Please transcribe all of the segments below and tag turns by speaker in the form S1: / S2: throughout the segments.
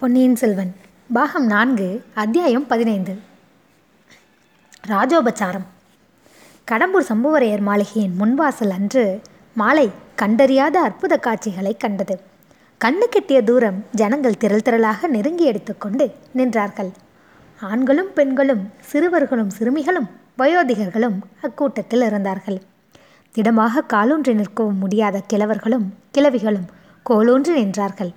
S1: பொன்னியின் செல்வன் பாகம் நான்கு அத்தியாயம் பதினைந்து. ராஜோபச்சாரம். கடம்பூர் சம்புவரையர் மாளிகையின் முன்வாசல் அன்று மாலை கண்டறியாத அற்புத காட்சிகளை கண்டது. கண்ணு கெட்டிய தூரம் ஜனங்கள் திரள் திரளாக நெருங்கி எடுத்துக்கொண்டு நின்றார்கள். ஆண்களும் பெண்களும் சிறுவர்களும் சிறுமிகளும் வயோதிகர்களும் அக்கூட்டத்தில் இருந்தார்கள். திடமாக காலூன்றி நிற்கவும் முடியாத கிழவர்களும் கிழவிகளும் கோலூன்றி நின்றார்கள்.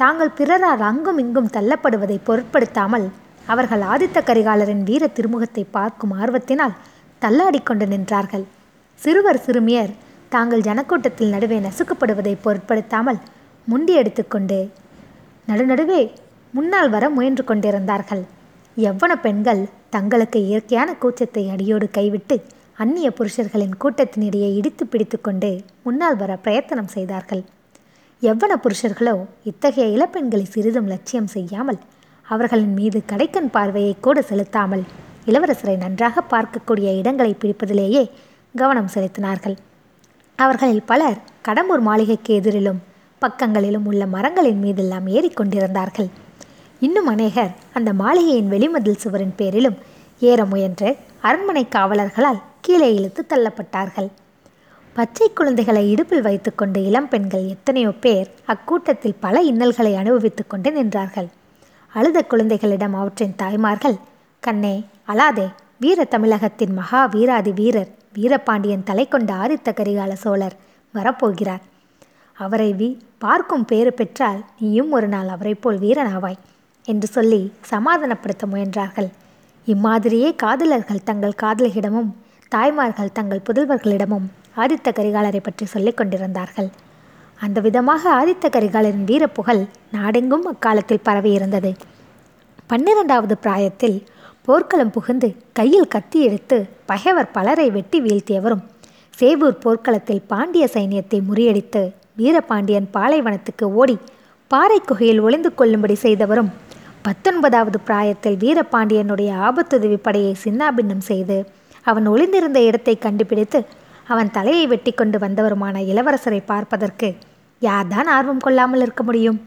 S1: தாங்கள் பிறரால் அங்கும் இங்கும் தள்ளப்படுவதை பொருட்படுத்தாமல் அவர்கள் ஆதித்த கரிகாலரின் வீர திருமுகத்தை பார்க்கும் ஆர்வத்தினால் தள்ளாடிக்கொண்டு நின்றார்கள். சிறுவர் சிறுமியர் தாங்கள் ஜனக்கூட்டத்தில் நடுவே நசுக்கப்படுவதை பொருட்படுத்தாமல் முண்டியடித்துக்கொண்டு நடுநடுவே முன்னால் வர முயன்று கொண்டிருந்தார்கள். எவ்வன பெண்கள் தங்களுக்கு இயற்கையான கூச்சத்தை அடியோடு கைவிட்டு அந்நிய புருஷர்களின் கூட்டத்தினிடையே இடித்து பிடித்து கொண்டு முன்னால் வர பிரயத்தனம் செய்தார்கள். எவ்வன புருஷர்களோ இத்தகைய இளப்பெண்களை சிறிதும் லட்சியம் செய்யாமல் அவர்களின் மீது கடைக்கண் பார்வையை கூட செலுத்தாமல் இளவரசரை நன்றாக பார்க்கக்கூடிய இடங்களை பிடிப்பதிலேயே கவனம் செலுத்தினார்கள். அவர்களில் பலர் கடம்பூர் மாளிகைக்கு எதிரிலும் பக்கங்களிலும் உள்ள மரங்களின் மீதெல்லாம் ஏறிக்கொண்டிருந்தார்கள் இன்னும் அநேகர் அந்த மாளிகையின் வெளிமதில் சுவரின் பேரிலும் ஏற முயன்று அரண்மனை காவலர்களால் கீழே இழுத்து தள்ளப்பட்டார்கள். பச்சை குழந்தைகளை இடுப்பில் வைத்துக்கொண்டு இளம் பெண்கள் எத்தனையோ பேர் அக்கூட்டத்தில் பல இன்னல்களை அனுபவித்துக் கொண்டு நின்றார்கள். அழுத குழந்தைகளிடம் அவற்றின் தாய்மார்கள் கண்ணே அலாதே வீர தமிழகத்தின் மகா வீராதி வீரர் வீரபாண்டியன் தலை கொண்ட ஆதித்த கரிகால சோழர் வரப்போகிறார். அவரை வீ பார்க்கும் பேறு பெற்றால் நீயும் ஒரு நாள் அவரை போல் வீரனாவாய் என்று சொல்லி சமாதானப்படுத்த முயன்றார்கள். இம்மாதிரியே காதலர்கள் தங்கள் காதலியிடமும் தாய்மார்கள் தங்கள் புதல்வர்களிடமும் ஆதித்த கரிகாலரை பற்றி சொல்லிக் கொண்டிருந்தார்கள். அந்த விதமாக ஆதித்த கரிகாலரின் வீரப்புகழ் நாடெங்கும் அக்காலத்தில் பரவியிருந்தது. பன்னிரண்டாவது பிராயத்தில் போர்க்களம் புகுந்து கையில் கத்தி எடுத்து பகைவர் பலரை வெட்டி வீழ்த்தியவரும் சேவூர் போர்க்களத்தில் பாண்டிய சைனியத்தை முறியடித்து வீரபாண்டியன் பாலைவனத்துக்கு ஓடி பாறை குகையில் ஒளிந்து கொள்ளும்படி செய்தவரும் பத்தொன்பதாவது பிராயத்தில் வீரபாண்டியனுடைய ஆபத்துதவி படையை சின்னாபின்னம் செய்து அவன் ஒளிந்திருந்த இடத்தை கண்டுபிடித்து அவன் தலையை வெட்டி கொண்டு வந்தவருமான இளவரசரை பார்ப்பதற்கு யார்தான் ஆர்வம் கொள்ளாமல் இருக்க முடியும்?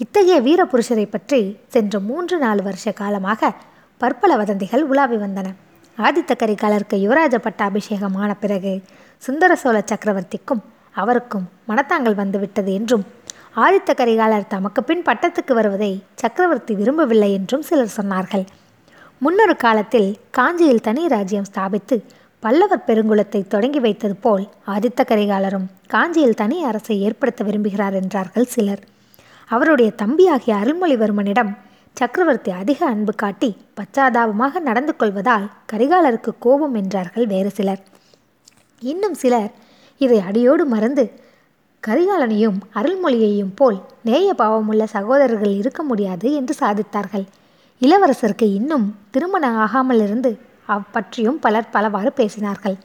S1: இத்தகைய வீரபுருஷரை பற்றி சென்ற மூன்று நாலு வருஷ காலமாக பற்பல வதந்திகள் உலாவி வந்தன. ஆதித்த கரிகாலருக்கு யுவராஜ பட்டாபிஷேகம் ஆன பிறகு சுந்தர சோழ சக்கரவர்த்திக்கும் அவருக்கும் மனத்தாங்கள் வந்துவிட்டது என்றும் ஆதித்த கரிகாலர் தமக்கு பின் பட்டத்துக்கு வருவதை சக்கரவர்த்தி விரும்பவில்லை என்றும் சிலர் சொன்னார்கள். முன்னொரு காலத்தில் காஞ்சியில் தனி ராஜ்யம் ஸ்தாபித்து பல்லவர் பெருங்குலத்தை தொடங்கி வைத்தது போல் ஆதித்த கரிகாலரும் காஞ்சியில் தனி அரசை ஏற்படுத்த விரும்புகிறார் என்றார்கள் சிலர். அவருடைய தம்பியாகிய அருள்மொழிவர்மனிடம் சக்கரவர்த்தி அதிக அன்பு காட்டி பச்சாதாபமாக நடந்து கொள்வதால் கரிகாலருக்கு கோபம் என்றார்கள் வேறு சிலர். இன்னும் சிலர் இதை அடியோடு மறந்து கரிகாலனையும் அருள்மொழியையும் போல் நேய பாவமுள்ள சகோதரர்கள் இருக்க முடியாது என்று சாதித்தார்கள். இளவரசருக்கு இன்னும் திருமணம் ஆகாமல் இருந்து பற்றியும் பலர் பலவாறு பேசினார்கள்.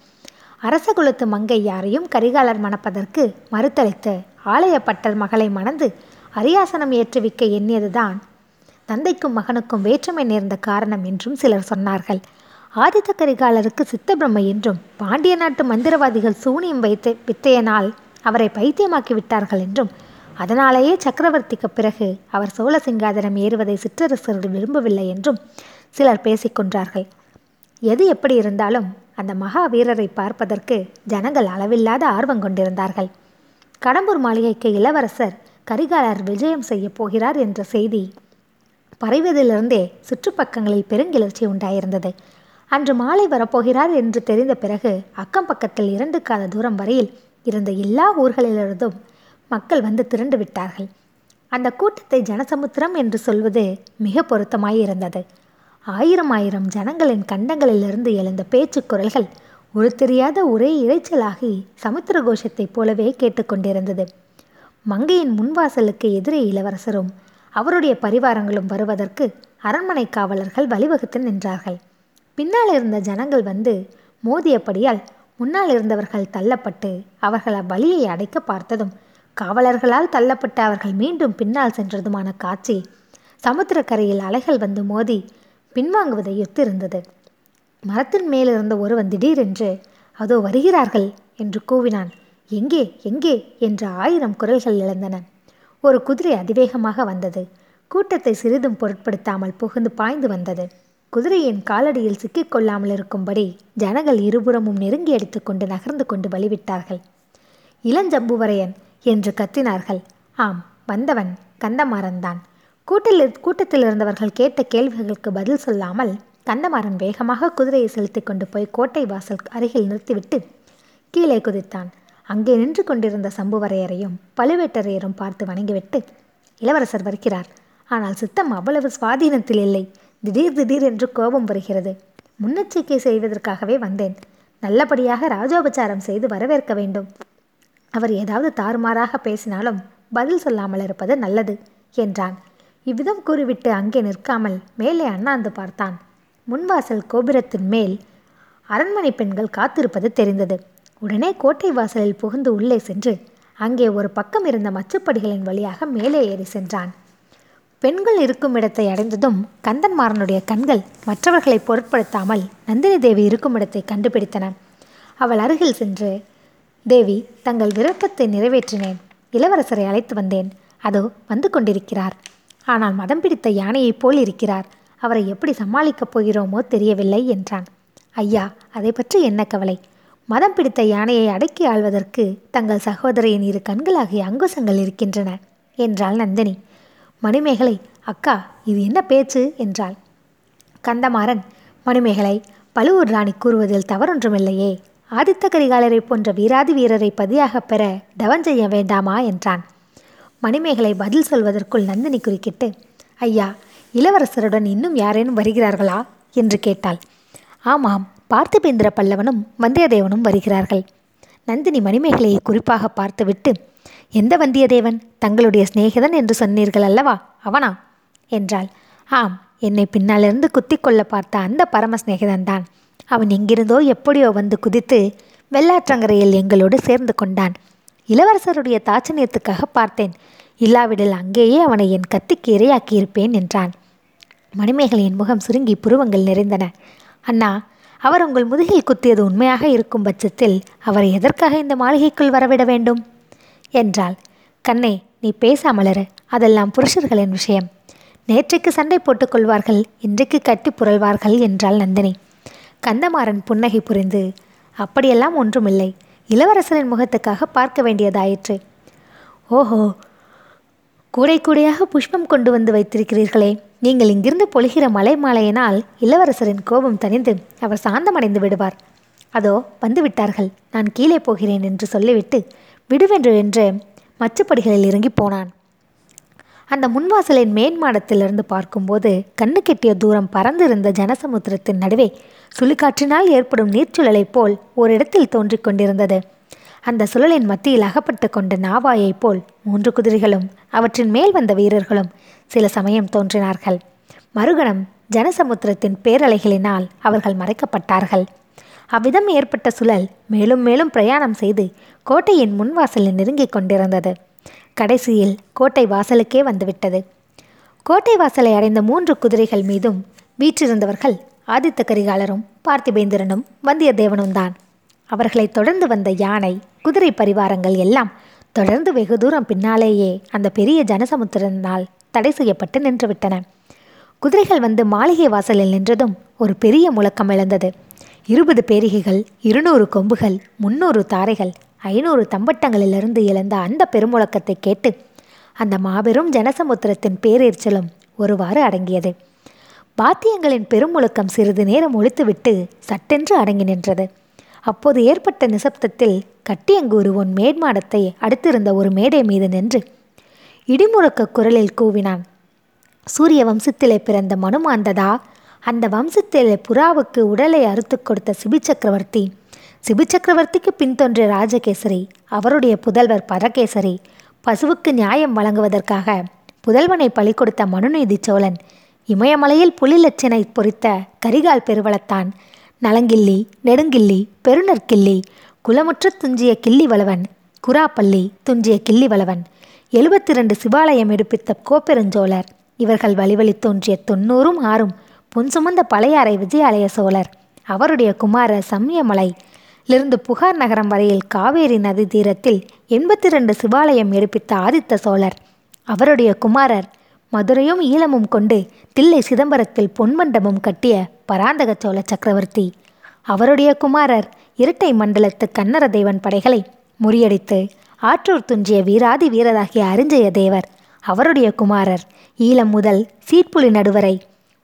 S1: அரச குலத்து மங்கை யாரையும் கரிகாலர் மணப்பதற்கு மறுத்தளித்து ஆலயப்பட்டர் மகளை மணந்து அரியாசனம் ஏற்றுவிக்க எண்ணியதுதான் தந்தைக்கும் மகனுக்கும் வேற்றுமை நேர்ந்த காரணம் என்றும் சிலர் சொன்னார்கள். ஆதித்த கரிகாலருக்கு சித்தபிரமை என்றும் பாண்டிய நாட்டு மந்திரவாதிகள் சூனியம் வைத்து வித்தையனால் அவரை பைத்தியமாக்கி விட்டார்கள் என்றும் அதனாலேயே சக்கரவர்த்திக்கு பிறகு அவர் சோழ சிங்காதனம் ஏறுவதை சிற்றரசர்கள் விரும்பவில்லை என்றும் சிலர் பேசிக்கொண்டார்கள் எது எப்படி இருந்தாலும் அந்த மகா வீரரை பார்ப்பதற்கு ஜனங்கள் அளவில்லாத ஆர்வம் கொண்டிருந்தார்கள். கடம்பூர் மாளிகைக்கு இளவரசர் கரிகாலர் விஜயம் செய்ய போகிறார் என்ற செய்தி பறைவதிலிருந்தே சுற்றுப்பக்கங்களில் பெருங்கிளர்ச்சி உண்டாயிருந்தது. அன்று மாலை வரப்போகிறார் என்று தெரிந்த பிறகு அக்கம் பக்கத்தில் இரண்டு கால தூரம் வரையில் இருந்த எல்லா ஊர்களிலிருந்தும் மக்கள் வந்து திரண்டு விட்டார்கள். அந்த கூட்டத்தை ஜனசமுத்திரம் என்று சொல்வது மிக பொருத்தமாயிருந்தது. ஆயிரம் ஆயிரம் ஜனங்களின் கண்டங்களிலிருந்து எழுந்த பேச்சு குரல்கள் ஒரு தெரியாத ஒரே இறைச்சலாகி சமுத்திர கோஷத்தைப் போலவே கேட்டுக்கொண்டிருந்தது மங்கையின் முன்வாசலுக்கு எதிரே இளவரசரும் அவருடைய பரிவாரங்களும் வருவதற்கு அரண்மனை காவலர்கள் வழிவகுத்து நின்றார்கள். பின்னால் இருந்த ஜனங்கள் வந்து மோதியபடியால் முன்னால் இருந்தவர்கள் தள்ளப்பட்டு அவர்கள் அவ்வழியை அடைக்க பார்த்ததும் காவலர்களால் தள்ளப்பட்ட அவர்கள் மீண்டும் பின்னால் சென்றதுமான காட்சி சமுத்திரக்கரையில் அலைகள் வந்து மோதி பின்வாங்குவதை ஒத்திருந்தது மரத்தின் மேலிருந்த ஒருவன் திடீரென்று அதோ வருகிறார்கள் என்று கூவினான். எங்கே எங்கே? என்று ஆயிரம் குரல்கள் எழுந்தன. ஒரு குதிரை அதிவேகமாக வந்தது. கூட்டத்தை சிறிதும் பொருட்படுத்தாமல் புகுந்து பாய்ந்து வந்தது. குதிரையின் காலடியில் சிக்கிக்கொள்ளாமல் இருக்கும்படி ஜனங்கள் இருபுறமும் நெருங்கி எடுத்துக்கொண்டு நகர்ந்து கொண்டு வழிவிட்டார்கள். இளஞ்சம்புவரையன் என்று கத்தினார்கள். ஆம் வந்தவன் கந்தமாறன்தான். கூட்டில் கூட்டத்தில் இருந்தவர்கள் கேட்ட கேள்விகளுக்கு பதில் சொல்லாமல் கந்தமாறன் வேகமாக குதிரையை செலுத்தி கொண்டு போய் கோட்டை வாசல் அருகில் நிறுத்திவிட்டு கீழே குதித்தான். அங்கே நின்று கொண்டிருந்த சம்புவரையரையும் பழுவேட்டரையரும் பார்த்து வணங்கிவிட்டு இளவரசர் வருகிறார். ஆனால் சித்தம் அவ்வளவு சுவாதீனத்தில் இல்லை. திடீர் திடீர் என்று கோபம் வருகிறது. முன்னெச்சரிக்கை செய்வதற்காகவே வந்தேன். நல்லபடியாக ராஜோபச்சாரம் செய்து வரவேற்க வேண்டும். அவர் ஏதாவது தாறுமாறாக பேசினாலும் பதில் சொல்லாமல் இருப்பது நல்லது என்றான். இவ்விதம் கூறிவிட்டு அங்கே நிற்காமல் மேலே அண்ணாந்து பார்த்தான். முன்வாசல் கோபுரத்தின் மேல் அரண்மனை பெண்கள் காத்திருப்பது தெரிந்தது. உடனே கோட்டை வாசலில் புகுந்து உள்ளே சென்று அங்கே ஒரு பக்கம் இருந்த மச்சுப்படிகளின் வழியாக மேலே ஏறி சென்றான். பெண்கள் இருக்கும் இடத்தை அடைந்ததும் கந்தன்மாறனுடைய கண்கள் மற்றவர்களை பொருட்படுத்தாமல் நந்தினி தேவி இருக்கும் இடத்தை கண்டுபிடித்தன. அவள் அருகில் சென்று தேவி தங்கள் விருப்பத்தை நிறைவேற்றினேன். இளவரசரை அழைத்து வந்தேன். அதோ வந்து கொண்டிருக்கிறார். ஆனால் மதம் பிடித்த யானையைப் போல் இருக்கிறார். அவரை எப்படி சமாளிக்கப் போகிறோமோ தெரியவில்லை என்றான். ஐயா அதை பற்றி என்ன கவலை? மதம் பிடித்த யானையை அடக்கி ஆள்வதற்கு தங்கள் சகோதரியின் இரு கண்களாகிய அங்குசங்கள் இருக்கின்றன என்றாள் நந்தினி. மணிமேகலை அக்கா இது என்ன பேச்சு? என்றாள். கந்தமாறன் மணிமேகலை பழுவூர் ராணி கூறுவதில் தவறொன்றுமில்லையே. ஆதித்த கரிகாலரை போன்ற வீராதி வீரரை பதியாக பெற தவஞ்செய்ய வேண்டாமா? என்றான். மணிமேகலை பதில் சொல்வதற்குள் நந்தினி குறுக்கிட்டு ஐயா இளவரசருடன் இன்னும் யாரேனும் வருகிறார்களா? என்று கேட்டாள். ஆமாம் பார்த்திபேந்திர பல்லவனும் வந்தியத்தேவனும் வருகிறார்கள். நந்தினி மணிமேகலையை குறிப்பாக பார்த்துவிட்டு எந்த வந்தியத்தேவன்? தங்களுடைய சிநேகிதன் என்று சொன்னீர்கள் அல்லவா? அவனா? என்றாள். ஆம் என்னை பின்னாலிருந்து குத்தி கொள்ள பார்த்த அந்த பரம சிநேகிதன்தான் அவன் எங்கிருந்தோ எப்படியோ வந்து குதித்து வெள்ளாற்றங்கரையில் எங்களோடு சேர்ந்து கொண்டான். இளவரசருடைய தாட்சணியத்துக்காக பார்த்தேன். இல்லாவிடில் அங்கேயே அவனை என் கத்திக்கு இரையாக்கியிருப்பேன் என்றான். மணிமேகலையின் முகம் சுருங்கி புருவங்கள் நிறைந்தன. அண்ணா அவர் உங்கள் முதுகில் குத்தியது உண்மையாக இருக்கும் பட்சத்தில் அவரை எதற்காக இந்த மாளிகைக்குள் வரவிட வேண்டும்? என்றாள். கண்ணே நீ பேசாமலரு அதெல்லாம் புருஷர்களின் விஷயம். நேற்றைக்கு சண்டை போட்டுக்கொள்வார்கள் இன்றைக்கு கட்டி புரள்வார்கள் என்றாள் நந்தினி. கந்தமாறன் புன்னகை புரிந்து அப்படியெல்லாம் ஒன்றுமில்லை. இளவரசரின் முகத்துக்காக பார்க்க வேண்டியதாயிற்று. ஓஹோ கூடை கூடையாக புஷ்பம் கொண்டு வந்து வைத்திருக்கிறீர்களே. நீங்கள் இங்கிருந்து பொழிகிற மலை மாலையினால் இளவரசரின் கோபம் தணிந்து அவர் சாந்தமடைந்து விடுவார். அதோ வந்து விட்டார்கள். நான் கீழே போகிறேன் என்று சொல்லிவிட்டு விடுவென்று என்று மச்சுப்படிகளில் இறங்கி போனான். அந்த முன்வாசலின் மேன் மாடத்திலிருந்து பார்க்கும்போது கண்ணு கெட்டிய தூரம் பறந்திருந்த ஜனசமுத்திரத்தின் நடுவே சுழிக்காற்றினால் ஏற்படும் நீர்ச்சுழலைப் போல் ஓரிடத்தில் தோன்றிக் கொண்டிருந்தது. அந்த சுழலின் மத்தியில் அகப்பட்டு கொண்ட நாவாயைப் போல் மூன்று குதிரைகளும் அவற்றின் மேல் வந்த வீரர்களும் சில சமயம் தோன்றினார்கள். மறுகணம் ஜனசமுத்திரத்தின் பேரலைகளினால் அவர்கள் மறைக்கப்பட்டார்கள். அவ்விதம் ஏற்பட்ட சுழல் மேலும் மேலும் பிரயாணம் செய்து கோட்டையின் முன்வாசலில் நெருங்கிக் கொண்டிருந்தது. கடைசியில் கோட்டை வாசலுக்கே வந்துவிட்டது. கோட்டை வாசலை அடைந்த மூன்று குதிரைகள் மீதும் வீற்றிருந்தவர்கள் ஆதித்த கரிகாலரும் பார்த்திபேந்திரனும் வந்தியத்தேவனும் தான். அவர்களை தொடர்ந்து வந்த யானை குதிரை பரிவாரங்கள் எல்லாம் தொடர்ந்து வெகு தூரம் பின்னாலேயே அந்த பெரிய ஜனசமுத்திரனால் தடை செய்யப்பட்டு நின்றுவிட்டன. குதிரைகள் வந்து மாளிகை வாசலில் நின்றதும் ஒரு பெரிய முழக்கம் எழுந்தது. இருபது பேரிகைகள் இருநூறு கொம்புகள் முன்னூறு தாரைகள் ஐநூறு தம்பட்டங்களிலிருந்து எழுந்த அந்த பெருமுழக்கத்தை கேட்டு அந்த மாபெரும் ஜனசமுத்திரத்தின் பேரெரிச்சலும் ஒருவாறு அடங்கியது. பாத்தியங்களின் பெருமுழக்கம் சிறிது நேரம் ஒழித்துவிட்டு சட்டென்று அடங்கி நின்றது. அப்போது ஏற்பட்ட நிசப்தத்தில் கட்டியங்குருவன் மேட்மாடத்தை அடுத்திருந்த ஒரு மேடை மீது நின்று இடிமுழக்க குரலில் கூவினான். சூரிய வம்சத்திலே பிறந்த மனுமாந்ததா? அந்த வம்சத்திலே புறாவுக்கு உடலை அறுத்து கொடுத்த சிபி சக்கரவர்த்தி? சிபி சக்கரவர்த்திக்கு பின்தொன்றிய ராஜகேசரி அவருடைய புதல்வர் பரகேசரி பசுவுக்கு நியாயம் வழங்குவதற்காக புதல்வனை பலி கொடுத்த மனுநீதி சோழன் இமயமலையில் புலிலச்சினை பொறித்த கரிகால் பெருவளத்தான். நலங்கிள்ளி நெடுங்கிள்ளி பெருநற்கிள்ளி குலமுற்ற துஞ்சிய கிள்ளி வளவன் குராப்பள்ளி துஞ்சிய கிள்ளி வளவன் எழுபத்தி ரெண்டு சிவாலயம் எடுப்பித்த கோப்பெருஞ்சோழர் இவர்கள் வழிவழி தோன்றிய தொன்னூறும் ஆறும் பொன் சுமந்த பழையாறை விஜயாலய சோழர் அவருடைய குமாரர் சம்யமலை லிருந்து புகார் நகரம் வரையில் காவேரி நதி தீரத்தில் எண்பத்தி ரெண்டு சிவாலயம் எடுப்பித்த ஆதித்த சோழர் அவருடைய குமாரர் மதுரையும் ஈழமும் கொண்டு தில்லை சிதம்பரத்தில் பொன்மண்டபம் கட்டிய பராந்தக சோழ சக்கரவர்த்தி. அவருடைய குமாரர் இரட்டை மண்டலத்து கன்னர தேவன் படைகளை முறியடித்து ஆற்றூர் துஞ்சிய வீராதி வீரராகிய அரிஞ்சய தேவர் அவருடைய குமாரர் ஈழம் முதல் சீட்புலி நடுவரை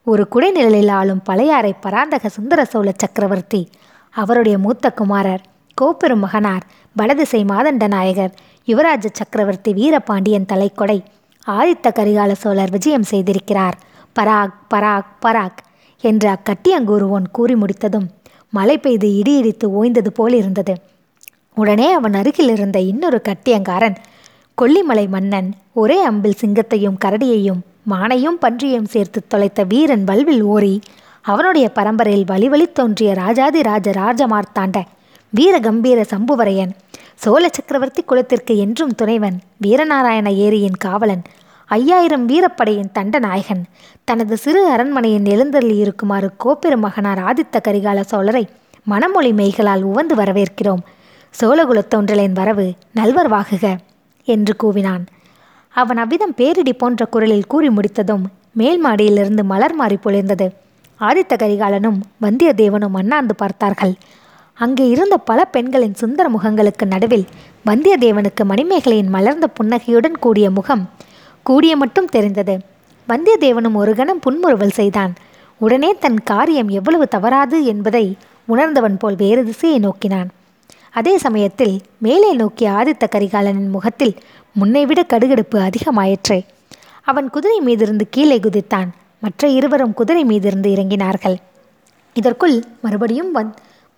S1: ஒரு குடைநிழலில் ஆளும் பழையாறை பராந்தக சுந்தர சோழ சக்கரவர்த்தி. அவருடைய மூத்த குமாரர் கோப்பெரும் மகனார் வலதிசை மாதண்ட நாயகர் யுவராஜ சக்கரவர்த்தி வீரபாண்டியன் தலைக்கொடை ஆதித்த கரிகால சோழர் விஜயம் செய்திருக்கிறார். பராக் பராக் பராக் என்று அக்கட்டியங்கூறுவோன் கூறி முடித்ததும் மழை பெய்து இடி இடித்து ஓய்ந்தது போல் இருந்தது உடனே அவன் அருகில் இருந்த இன்னொரு கட்டியங்காரன் கொல்லிமலை மன்னன் ஒரே அம்பில் சிங்கத்தையும் கரடியையும் மானையும் பன்றியையும் சேர்த்து தொலைத்த வீரன் வல்வில் ஓரி அவனுடைய பரம்பரையில் வழிவழி தோன்றிய ராஜாதி ராஜ ராஜமார்த்தாண்ட வீர கம்பீர சம்புவரையன் சோழ சக்கரவர்த்தி குலத்திற்கு என்றும் துணைவன் வீரநாராயண ஏரியின் காவலன் ஐயாயிரம் வீரப்படையின் தண்டநாயகன். தனது சிறு அரண்மனையின் எழுந்தருளி இருக்குமாறு கோப்பெருமகனார் ஆதித்த கரிகால சோழரை மணமொழி மெய்களால் உவந்து வரவேற்கிறோம். சோழகுலத்தோன்றலின் வரவு நல்வர்வாகுக என்று கூவினான். அவன் அவ்விதம் பேரிடி போன்ற குரலில் கூறி முடித்ததும் மேல் மாடியிலிருந்து மலர் மாறி பொழிந்தது. ஆதித்த கரிகாலனும் வந்தியத்தேவனும் அண்ணாந்து பார்த்தார்கள். அங்கே இருந்த பல பெண்களின் சுந்தர முகங்களுக்கு நடுவில் வந்தியத்தேவனுக்கு மணிமேகலையின் மலர்ந்த புன்னகையுடன் கூடிய முகம் கூடிய மட்டும் தெரிந்தது. வந்தியத்தேவனும் ஒரு கணம் புன்முறுவல் செய்தான். உடனே தன் காரியம் எவ்வளவு தவறாது என்பதை உணர்ந்தவன் போல் வேறு திசையை நோக்கினான். அதே சமயத்தில் மேலே நோக்கிய ஆதித்த கரிகாலனின் முகத்தில் முன்னைவிட கடுகடுப்பு அதிகமாயிற்றே. அவன் குதிரை மீதிருந்து கீழே குதித்தான். மற்ற இருவரும் குதிரை மீதிருந்து இறங்கினார்கள். இதற்குள் மறுபடியும் வந்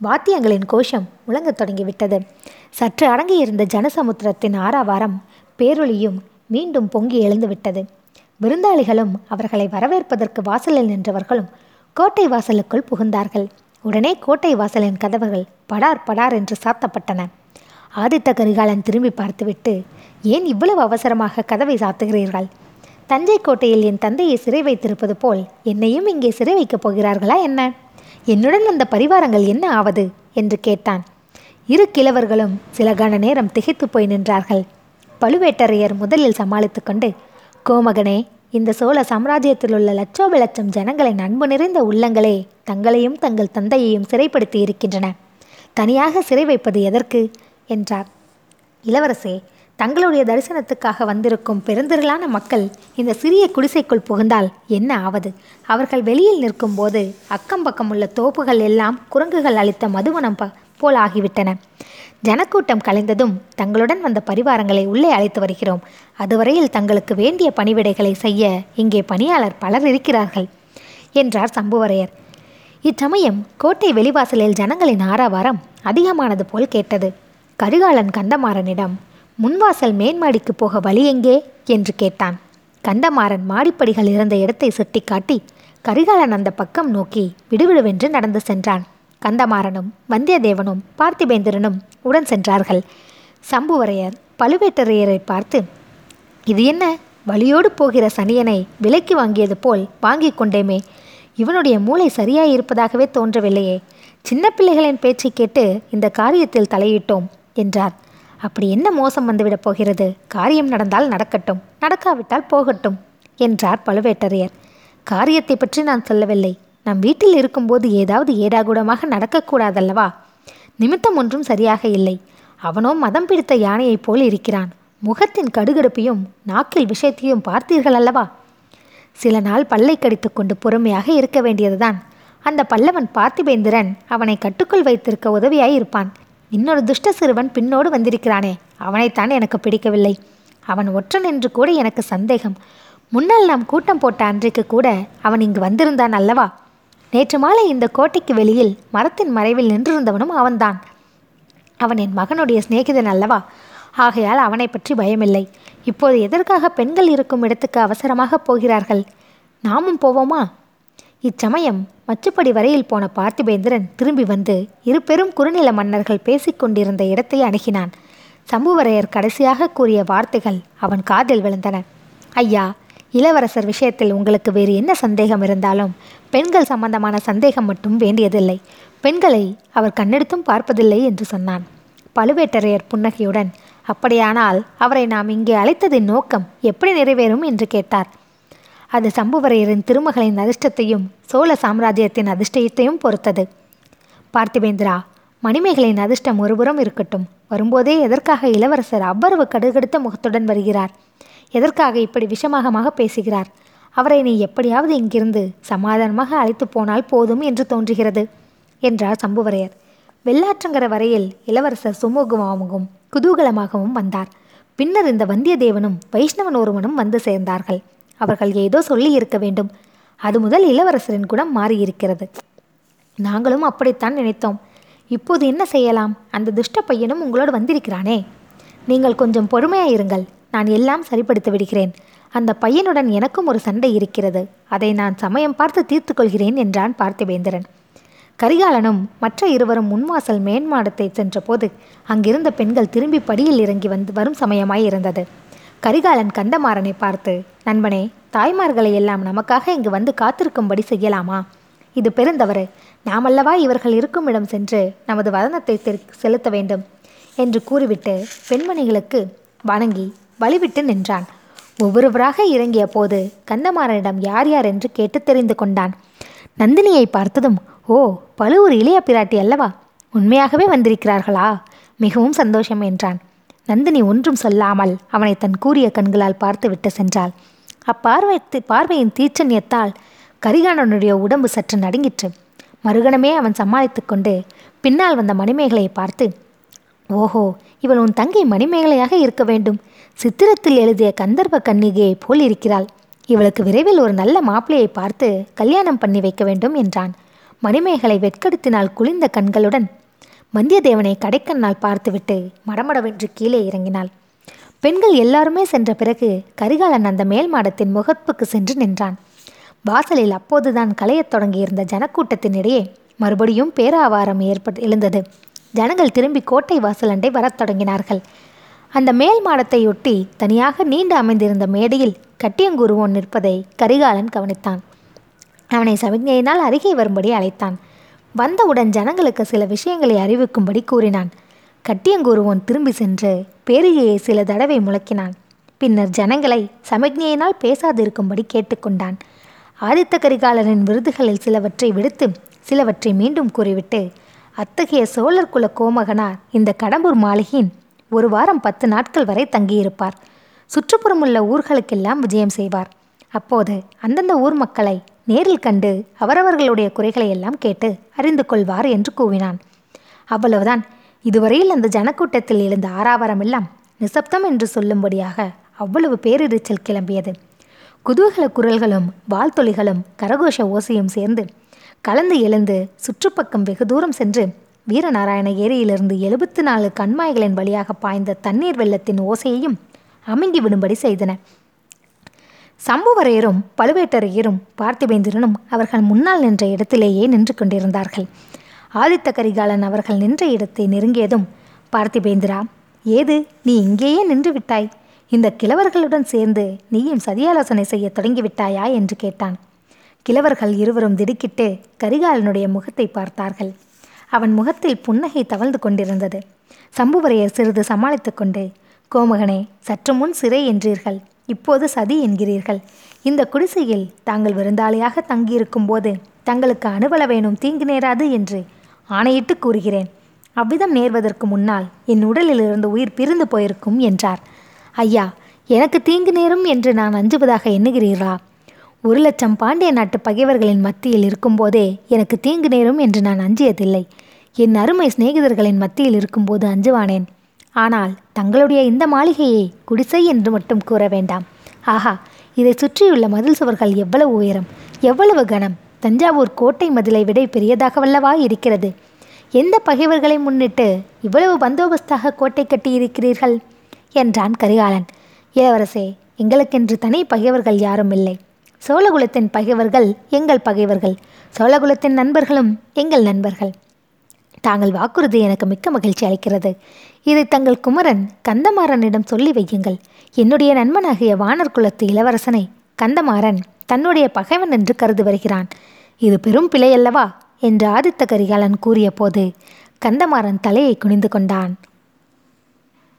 S1: வாத்தியங்களின் கோஷம் முழங்கத் தொடங்கிவிட்டது. சற்று அடங்கியிருந்த ஜனசமுத்திரத்தின் ஆறாவாரம் பேரொளியும் மீண்டும் பொங்கி எழுந்துவிட்டது. விருந்தாளிகளும் அவர்களை வரவேற்பதற்கு வாசலில் நின்றவர்களும் கோட்டை வாசலுக்குள் புகுந்தார்கள். உடனே கோட்டை வாசலின் கதவுகள் படார் படார் என்று சாத்தப்பட்டன. ஆதித்த கரிகாலன் திரும்பி பார்த்துவிட்டு ஏன் இவ்வளவு அவசரமாக கதவை சாத்துகிறீர்கள்? தஞ்சை கோட்டையில் என் தந்தையை சிறை வைத்திருப்பது போல் என்னையும் இங்கே சிறை வைக்கப் போகிறார்களா என்ன? என்னுடன் வந்த பரிவாரங்கள் என்ன ஆவது? என்று கேட்டான். இரு கிழவர்களும் சில கண நேரம் திகைத்து போய் நின்றார்கள். பழுவேட்டரையர் முதலில் சமாளித்து கொண்டு கோமகனே இந்த சோழ சாம்ராஜ்யத்தில் உள்ள லட்சோப லட்சம் ஜனங்களின் அன்பு நிறைந்த உள்ளங்களே தங்களையும் தங்கள் தந்தையையும் சிறைப்படுத்தி இருக்கின்றன. தனியாக சிறை வைப்பது எதற்கு? என்றார். இளவரசே தங்களுடைய தரிசனத்துக்காக வந்திருக்கும் பெருந்திரளான மக்கள் இந்த சிறிய குடிசைக்குள் புகுந்தால் என்ன ஆவது? அவர்கள் வெளியில் நிற்கும்போது அக்கம் பக்கம் உள்ள தோப்புகள் எல்லாம் குரங்குகள் அளித்த மதுவனம் ப போல் ஆகிவிட்டன. ஜனக்கூட்டம் கலைந்ததும் தங்களுடன் வந்த பரிவாரங்களை உள்ளே அழைத்து வருகிறோம். அதுவரையில் தங்களுக்கு வேண்டிய பணிவிடைகளை செய்ய இங்கே பணியாளர் பலர் இருக்கிறார்கள் என்றார் சம்புவரையர். இச்சமயம் கோட்டை வெளிவாசலில் ஜனங்களின் ஆரவாரம் அதிகமானது போல் கேட்டது. கரிகாலன் கந்தமாறனிடம் முன்வாசல் மேன்மாடிக்கு போக வழி எங்கே? என்று கேட்டான். கந்தமாறன் மாடிப்படிகள் இருந்த இடத்தை சுட்டிக்காட்டி கரிகாலன் அந்த பக்கம் நோக்கி விடுவிடுவென்று நடந்து சென்றான். கந்தமாறனும் வந்தியத்தேவனும் பார்த்திபேந்திரனும் உடன் சென்றார்கள். சம்புவரையர் பழுவேட்டரையரை பார்த்து இது என்ன? வழியோடு போகிற சனியனை விலைக்கு வாங்கியது போல் வாங்கி கொண்டேமே. இவனுடைய மூளை சரியாயிருப்பதாகவே தோன்றவில்லையே. சின்ன பிள்ளைகளின் பேச்சை கேட்டு இந்த காரியத்தில் தலையிட்டோம் என்றார். அப்படி என்ன மோசம் வந்துவிடப் போகிறது? காரியம் நடந்தால் நடக்கட்டும் நடக்காவிட்டால் போகட்டும் என்றார் பழுவேட்டரையர். காரியத்தை பற்றி நான் சொல்லவில்லை. நம் வீட்டில் இருக்கும்போது ஏதாவது ஏடாகூடமாக நடக்கக்கூடாதல்லவா? நிமித்தம் ஒன்றும் சரியாக இல்லை. அவனோ மதம் பிடித்த யானையைப் போல் இருக்கிறான். முகத்தின் கடுகடுப்பையும் நாக்கில் விஷயத்தையும் பார்த்தீர்கள் அல்லவா சில நாள் பல்லை கடித்து கொண்டு பொறுமையாக இருக்க வேண்டியதுதான். அந்த பல்லவன் பார்த்திபேந்திரன் அவனை கட்டுக்குள் வைத்திருக்க உதவியாய் இருப்பான் இன்னொரு துஷ்ட சிறுவன் பின்னோடு வந்திருக்கிறானே. அவனைத்தான் எனக்கு பிடிக்கவில்லை. அவன் ஒற்றன் என்று கூட எனக்கு சந்தேகம். முன்னால் நாம் கூட்டம் போட்ட அன்றைக்கு கூட அவன் இங்கு வந்திருந்தான் அல்லவா? நேற்று மாலை இந்த கோட்டைக்கு வெளியில் மரத்தின் மறைவில் நின்றிருந்தவனும் அவன்தான். அவன் என் மகனுடைய சிநேகிதன் அல்லவா? ஆகையால் அவனை பற்றி பயமில்லை. இப்போது எதற்காக பெண்கள் இருக்கும் இடத்துக்கு அவசரமாக போகிறார்கள்? நாமும் போவோமா? இச்சமயம் மச்சுப்படி வரையில் போன பார்த்திபேந்திரன் திரும்பி வந்து இரு பெரும் குறுநில மன்னர்கள் பேசிக்கொண்டிருந்த இடத்தை அணுகினான். சம்புவரையர் கடைசியாக கூறிய வார்த்தைகள் அவன் காதில் விழுந்தன. ஐயா இளவரசர் விஷயத்தில் உங்களுக்கு வேறு என்ன சந்தேகம் இருந்தாலும் பெண்கள் சம்பந்தமான சந்தேகம் மட்டும் வேண்டியதில்லை. பெண்களை அவர் கண்ணெடுத்தும் பார்ப்பதில்லை என்று சொன்னான். பழுவேட்டரையர் புன்னகையுடன் அப்படியானால் அவரை நாம் இங்கே அழைத்ததின் நோக்கம் எப்படி நிறைவேறும்? என்று கேட்டார். அது சம்புவரையரின் திருமகளின் அதிர்ஷ்டத்தையும் சோழ சாம்ராஜ்யத்தின் அதிர்ஷ்டத்தையும் பொறுத்தது. பார்த்திபேந்திரா மணிமேகலின் அதிர்ஷ்டம் ஒருபுறம் இருக்கட்டும். வரும்போதே எதற்காக இளவரசர் அவ்வளவு கடுகடுத்த முகத்துடன் வருகிறார்? எதற்காக இப்படி விஷமாகமாக பேசுகிறார்? அவரை நீ எப்படியாவது இங்கிருந்து சமாதானமாக அழைத்து போனால் போதும் என்று தோன்றுகிறது என்றார் சம்புவரையர். வெள்ளாற்றங்கர வரையில் இளவரசர் சுமூகமாகவும் குதூகலமாகவும் வந்தார். பின்னர் இந்த வந்தியத்தேவனும் வைஷ்ணவன் ஒருவனும் வந்து சேர்ந்தார்கள். அவர்கள் ஏதோ சொல்லி இருக்க வேண்டும். அது முதல் இளவரசரின் குணம் மாறியிருக்கிறது. நாங்களும் அப்படித்தான் நினைத்தோம். இப்போது என்ன செய்யலாம்? அந்த துஷ்ட பையனும் உங்களோடு வந்திருக்கிறானே. நீங்கள் கொஞ்சம் பொறுமையாக இருங்கள். நான் எல்லாம் சரிப்படுத்தி விடுகிறேன். அந்த பையனுடன் எனக்கும் ஒரு சண்டை இருக்கிறது. அதை நான் சமயம் பார்த்து தீர்த்து கொள்கிறேன் என்றான் பார்த்திபேந்திரன் கரிகாலனும் மற்ற இருவரும் முன்வாசல் மேன்மாடத்தை சென்றபோது அங்கிருந்த பெண்கள் திரும்பி படியில் இறங்கி வந்து வரும் சமயமாய் இருந்தது கரிகாலன் கந்தமாறனை பார்த்து நண்பனே தாய்மார்களை எல்லாம் நமக்காக இங்கு வந்து காத்திருக்கும்படி செய்யலாமா? இது பெருந்தவறு. நாமல்லவா இவர்கள் இருக்குமிடம் சென்று நமது வதனத்தை செலுத்த வேண்டும் என்று கூறிவிட்டு பெண்மணிகளுக்கு வணங்கி வழிவிட்டு நின்றான். ஒவ்வொருவராக இறங்கிய போது கந்தமாறனிடம் யார் யார் என்று கேட்டு தெரிந்து கொண்டான். நந்தினியை பார்த்ததும் ஓ பழுவூர் இளைய பிராட்டி அல்லவா? உண்மையாகவே வந்திருக்கிறார்களா? மிகவும் சந்தோஷம் என்றான். நந்தினி ஒன்றும் சொல்லாமல் அவனை தன் கூறிய கண்களால் பார்த்துவிட்டு சென்றாள். அப்பார்வை பார்வையின் தீச்சன்யத்தால் கரிகாலனுடைய உடம்பு சற்று நடுங்கிற்று. மறுகணமே அவன் சமாளித்து கொண்டு பின்னால் வந்த மணிமேகலையை பார்த்து ஓஹோ இவள் உன் தங்கை மணிமேகலையாக இருக்க வேண்டும். சித்திரத்தில் எழுதிய கந்தர்வ கன்னிகையை போல் இருக்கிறாள் இவளுக்கு விரைவில் ஒரு நல்ல மாப்பிளையை பார்த்து கல்யாணம் பண்ணி வைக்க வேண்டும் என்றான். மணிமேகலை வெட்கடுத்தினால் குளிர்ந்த கண்களுடன் வந்தியத்தேவனை கடைக்கண்ணால் பார்த்துவிட்டு மடமடவென்று கீழே இறங்கினாள். பெண்கள் எல்லாருமே சென்ற பிறகு கரிகாலன் அந்த மேல் மாடத்தின் முகப்புக்கு சென்று நின்றான். வாசலில் அப்போதுதான் களையத் தொடங்கியிருந்த ஜனக்கூட்டத்தினிடையே மறுபடியும் பேராவாரம் ஏற்பட்டு எழுந்தது. ஜனங்கள் திரும்பி கோட்டை வாசலண்டை வரத் தொடங்கினார்கள். அந்த மேல் மாடத்தையொட்டி தனியாக நீண்டு அமைந்திருந்த மேடையில் கட்டியங்குருவோன் நிற்பதை கரிகாலன் கவனித்தான். அவனை சமிக்ஞையினால் அருகே வரும்படி அழைத்தான். வந்தவுடன் ஜனங்களுக்கு சில விஷயங்களை அறிவிக்கும்படி கூறினான். கட்டியங்குருவன் திரும்பி சென்று பேரிகையை சில தடவை முழக்கினான். பின்னர் ஜனங்களை சமிக்ஞையினால் பேசாதிருக்கும்படி கேட்டுக்கொண்டான். ஆதித்த கரிகாலரின் விருதுகளில் சிலவற்றை விடுத்து சிலவற்றை மீண்டும் கூறிவிட்டு அத்தகைய சோழர் குல கோமகனார் இந்த கடம்பூர் மாளிகையின் ஒரு வாரம் பத்து நாட்கள் வரை தங்கியிருப்பார். சுற்றுப்புறமுள்ள ஊர்களுக்கெல்லாம் விஜயம் செய்வார். அப்போது அந்தந்த ஊர் மக்களை நேரில் கண்டு அவரவர்களுடைய குறைகளை எல்லாம் கேட்டு அறிந்து கொள்வார் என்று கூவினான். அவ்வளவுதான். இதுவரையில் அந்த ஜனக்கூட்டத்தில் எழுந்த ஆறாவரமெல்லாம் நிசப்தம் என்று சொல்லும்படியாக அவ்வளவு பேரிரைச்சல் கிளம்பியது. குதூகல குரல்களும் வாழ்த்தொலிகளும் கரகோஷ ஓசையும் சேர்ந்து கலந்து எழுந்து சுற்றுப்பக்கம் வெகு தூரம் சென்று வீரநாராயண ஏரியிலிருந்து எழுபத்து நாலு கண்மாய்களின் வழியாக பாய்ந்த தண்ணீர் வெள்ளத்தின் ஓசையையும் அமுங்கி விடும்படி செய்தன. சம்புவரையரும் பழுவேட்டரையரும் பார்த்திபேந்திரனும் அவர்கள் முன்னால் நின்ற இடத்திலேயே நின்று கொண்டிருந்தார்கள். ஆதித்த கரிகாலன் அவர்கள் நின்ற இடத்தை நெருங்கியதும் பார்த்திபேந்திரா ஏது நீ இங்கேயே நின்று விட்டாய்? இந்த கிழவர்களுடன் சேர்ந்து நீயும் சதியாலோசனை செய்ய தொடங்கிவிட்டாயா என்று கேட்டான். கிழவர்கள் இருவரும் திடுக்கிட்டு கரிகாலனுடைய முகத்தை பார்த்தார்கள். அவன் முகத்தில் புன்னகை தவழ்ந்து கொண்டிருந்தது. சம்புவரையர் சிறிது சமாளித்து கொண்டு கோமகனே சற்று முன் சிறை என்றீர்கள். இப்போது சதி என்கிறீர்கள். இந்த குடிசையில் தாங்கள் விருந்தாளியாக தங்கியிருக்கும் போது தங்களுக்கு அணுவளவேனும் தீங்கு நேராது என்று ஆணையிட்டு கூறுகிறேன். அவ்விதம் நேர்வதற்கு முன்னால் என் உடலிலிருந்து உயிர் பிரிந்து போயிருக்கும் என்றார். ஐயா எனக்கு தீங்கு நேரும் என்று நான் அஞ்சுவதாக எண்ணுகிறீர்களா? ஒரு லட்சம் பாண்டிய நாட்டு பகைவர்களின் மத்தியில் இருக்கும்போதே எனக்கு தீங்கு நேரும் என்று நான் அஞ்சியதில்லை. என் அருமை சிநேகிதர்களின் மத்தியில் இருக்கும்போது அஞ்சுவானேன். ஆனால் தங்களுடைய இந்த மாளிகையை குடிசை என்று மட்டும் கூற வேண்டாம். ஆஹா இதை சுற்றியுள்ள மதில் சுவர்கள் எவ்வளவு உயரம் எவ்வளவு கனம் தஞ்சாவூர் கோட்டை மதிலை விட பெரியதாகவல்லவா இருக்கிறது. எந்த பகைவர்களை முன்னிட்டு இவ்வளவு பந்தோபஸ்தாக கோட்டை கட்டியிருக்கிறீர்கள்? என்றான் கரிகாலன். இளவரசே எங்களுக்கென்று தனி பகைவர்கள் யாரும் இல்லை. சோழகுலத்தின் பகைவர்கள் எங்கள் பகைவர்கள். சோழகுலத்தின் நண்பர்களும் எங்கள் நண்பர்கள். தாங்கள் வாக்குறுதி எனக்கு மிக்க மகிழ்ச்சி அளிக்கிறது. இதை தங்கள் குமரன் கந்தமாறனிடம் சொல்லி வையுங்கள். என்னுடைய நண்பனாகிய வானர் குலத்து இளவரசனை கந்தமாறன் தன்னுடைய பகைவன் என்று கருது வருகிறான். இது பெரும் பிழை அல்லவா என்று ஆதித்த கரிகாலன் கூறிய போது கந்தமாறன் தலையை குனிந்து கொண்டான்.